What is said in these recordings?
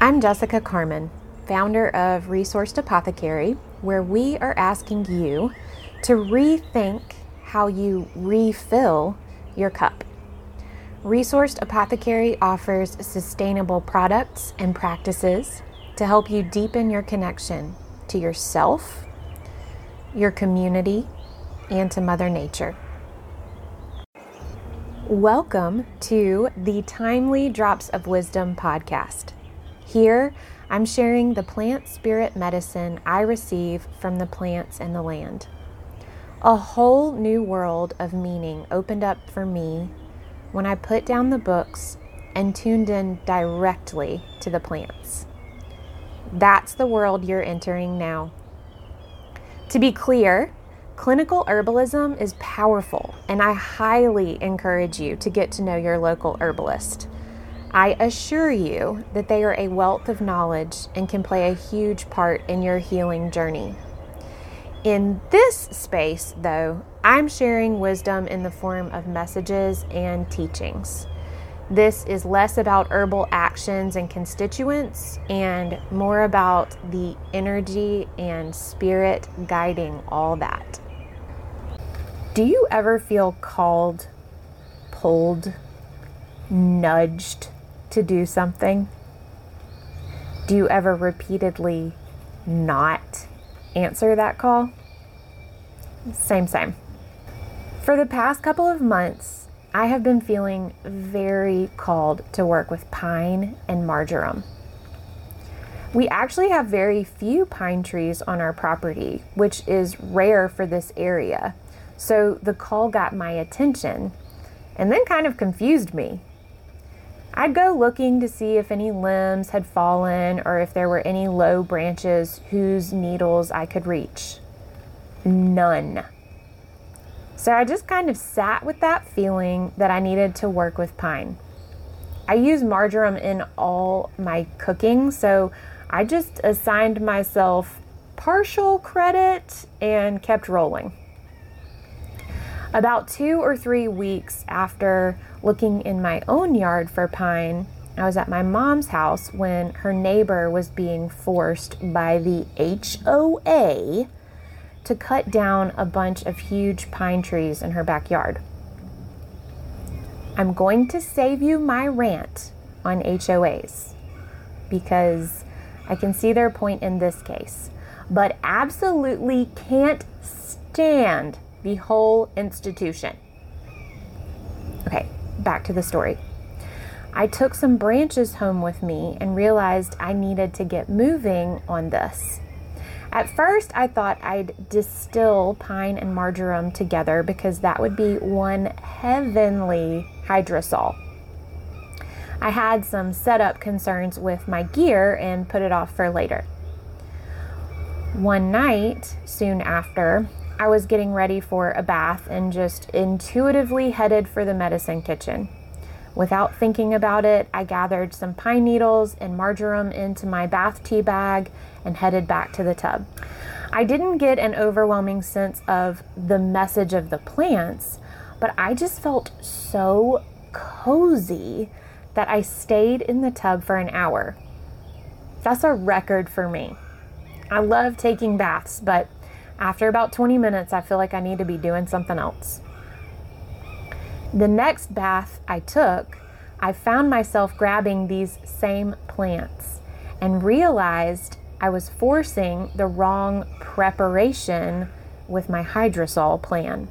I'm Jessica Carmon, founder of Resourced Apothecary, where we are asking you to rethink how you refill your cup. Resourced Apothecary offers sustainable products and practices to help you deepen your connection to yourself, your community, and to Mother Nature. Welcome to the Thymely Drops of Wisdom podcast. Here, I'm sharing the plant spirit medicine I receive from the plants and the land. A whole new world of meaning opened up for me when I put down the books and tuned in directly to the plants. That's the world you're entering now. To be clear, clinical herbalism is powerful, and I highly encourage you to get to know your local herbalist. I assure you that they are a wealth of knowledge and can play a huge part in your healing journey. In this space, though, I'm sharing wisdom in the form of messages and teachings. This is less about herbal actions and constituents and more about the energy and spirit guiding all that. Do you ever feel called, pulled, nudged to do something? Do you ever repeatedly not answer that call? Same, same. For the past couple of months, I have been feeling very called to work with pine and marjoram. We actually have very few pine trees on our property, which is rare for this area. So the call got my attention and then kind of confused me. I'd go looking to see if any limbs had fallen or if there were any low branches whose needles I could reach. None. So I just kind of sat with that feeling that I needed to work with pine. I use marjoram in all my cooking, so I just assigned myself partial credit and kept rolling. About two or three weeks after looking in my own yard for pine, I was at my mom's house when her neighbor was being forced by the HOA to cut down a bunch of huge pine trees in her backyard. I'm going to save you my rant on HOAs because I can see their point in this case, but absolutely can't stand the whole institution. Okay, back to the story. I took some branches home with me and realized I needed to get moving on this. At first, I thought I'd distill pine and marjoram together because that would be one heavenly hydrosol. I had some setup concerns with my gear and put it off for later. One night, soon after, I was getting ready for a bath and just intuitively headed for the medicine kitchen. Without thinking about it, I gathered some pine needles and marjoram into my bath tea bag and headed back to the tub. I didn't get an overwhelming sense of the message of the plants, but I just felt so cozy that I stayed in the tub for an hour. That's a record for me. I love taking baths, but after about 20 minutes, I feel like I need to be doing something else. The next bath I took, I found myself grabbing these same plants and realized I was forcing the wrong preparation with my hydrosol plan.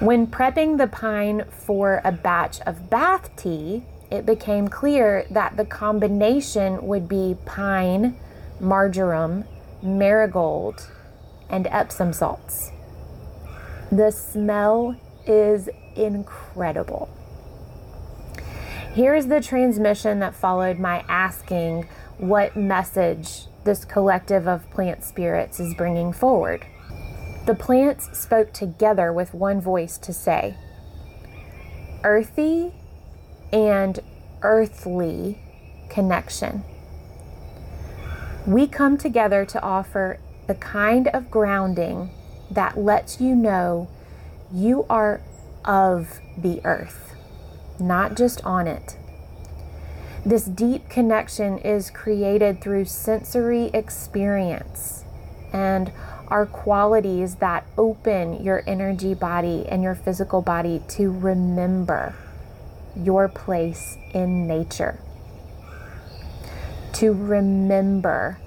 When prepping the pine for a batch of bath tea, it became clear that the combination would be pine, marjoram, marigold, and Epsom salts. The smell is incredible. Here is the transmission that followed my asking what message this collective of plant spirits is bringing forward. The plants spoke together with one voice to say, earthy and earthly connection. We come together to offer the kind of grounding that lets you know you are of the earth, not just on it. This deep connection is created through sensory experience and are qualities that open your energy body and your physical body to remember your place in nature. To remember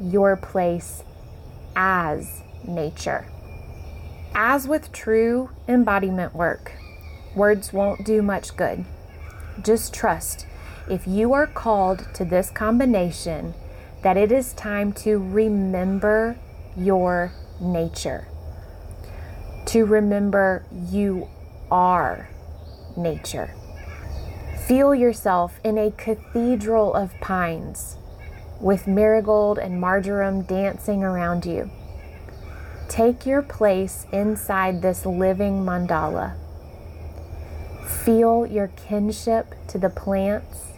your place as nature. As with true embodiment work, words won't do much good. Just trust if you are called to this combination that it is time to remember your nature, to remember you are nature. Feel yourself in a cathedral of pines with marigold and marjoram dancing around you. Take your place inside this living mandala. Feel your kinship to the plants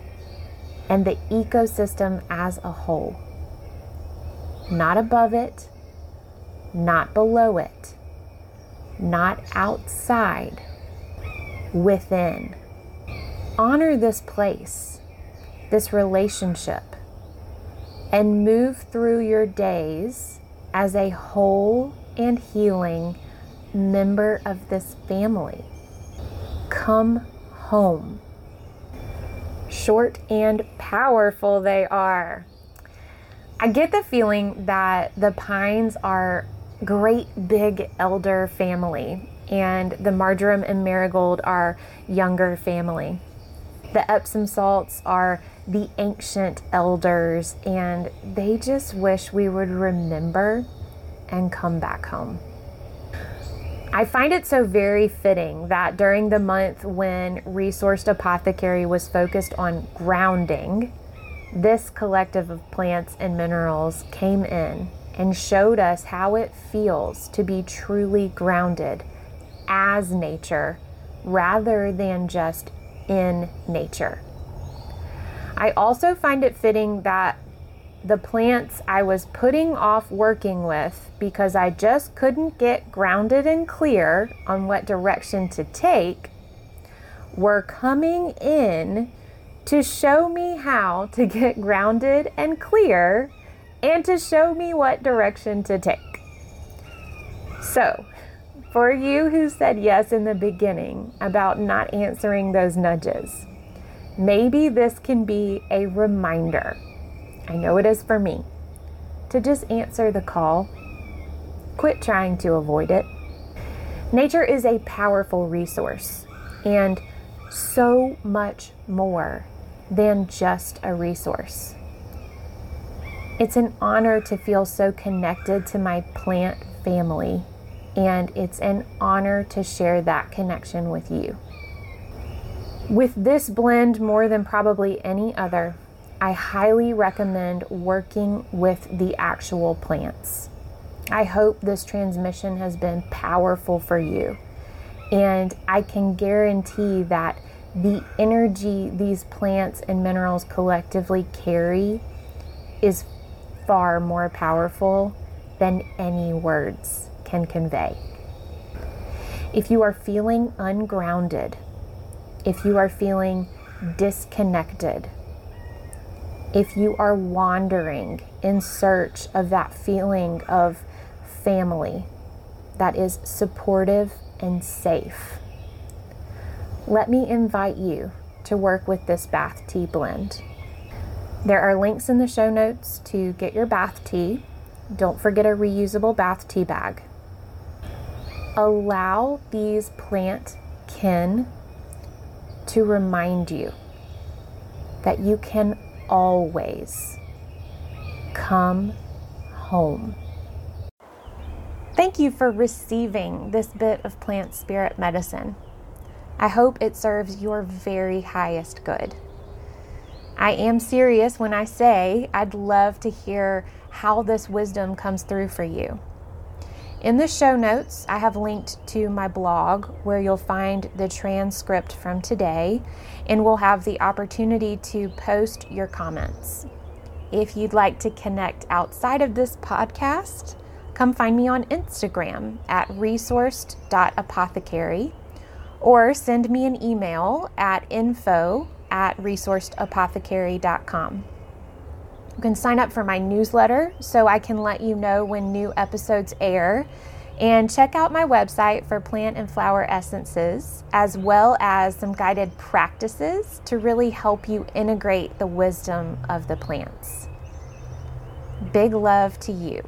and the ecosystem as a whole. Not above it, not below it, not outside, within. Honor this place, this relationship, and move through your days as a whole and healing member of this family. Come home. Short and powerful they are. I get the feeling that the pines are great big elder family and the marjoram and marigold are younger family. The Epsom salts are the ancient elders, and they just wish we would remember and come back home. I find it so very fitting that during the month when Resourced Apothecary was focused on grounding, this collective of plants and minerals came in and showed us how it feels to be truly grounded as nature rather than just in nature. I also find it fitting that the plants I was putting off working with because I just couldn't get grounded and clear on what direction to take were coming in to show me how to get grounded and clear and to show me what direction to take. So, for you who said yes in the beginning about not answering those nudges, maybe this can be a reminder. I know it is for me to just answer the call. Quit trying to avoid it. Nature is a powerful resource and so much more than just a resource. It's an honor to feel so connected to my plant family, and it's an honor to share that connection with you. With this blend, more than probably any other, I highly recommend working with the actual plants. I hope this transmission has been powerful for you. And I can guarantee that the energy these plants and minerals collectively carry is far more powerful than any words can convey. If you are feeling ungrounded, if you are feeling disconnected, if you are wandering in search of that feeling of family that is supportive and safe, let me invite you to work with this bath tea blend. There are links in the show notes to get your bath tea. Don't forget a reusable bath tea bag. Allow these plant kin to remind you that you can always come home. Thank you for receiving this bit of plant spirit medicine. I hope it serves your very highest good. I am serious when I say I'd love to hear how this wisdom comes through for you. In the show notes, I have linked to my blog where you'll find the transcript from today and we'll have the opportunity to post your comments. If you'd like to connect outside of this podcast, come find me on Instagram at resourced.apothecary or send me an email at info at resourcedapothecary.com. You can sign up for my newsletter so I can let you know when new episodes air. And check out my website for plant and flower essences, as well as some guided practices to really help you integrate the wisdom of the plants. Big love to you.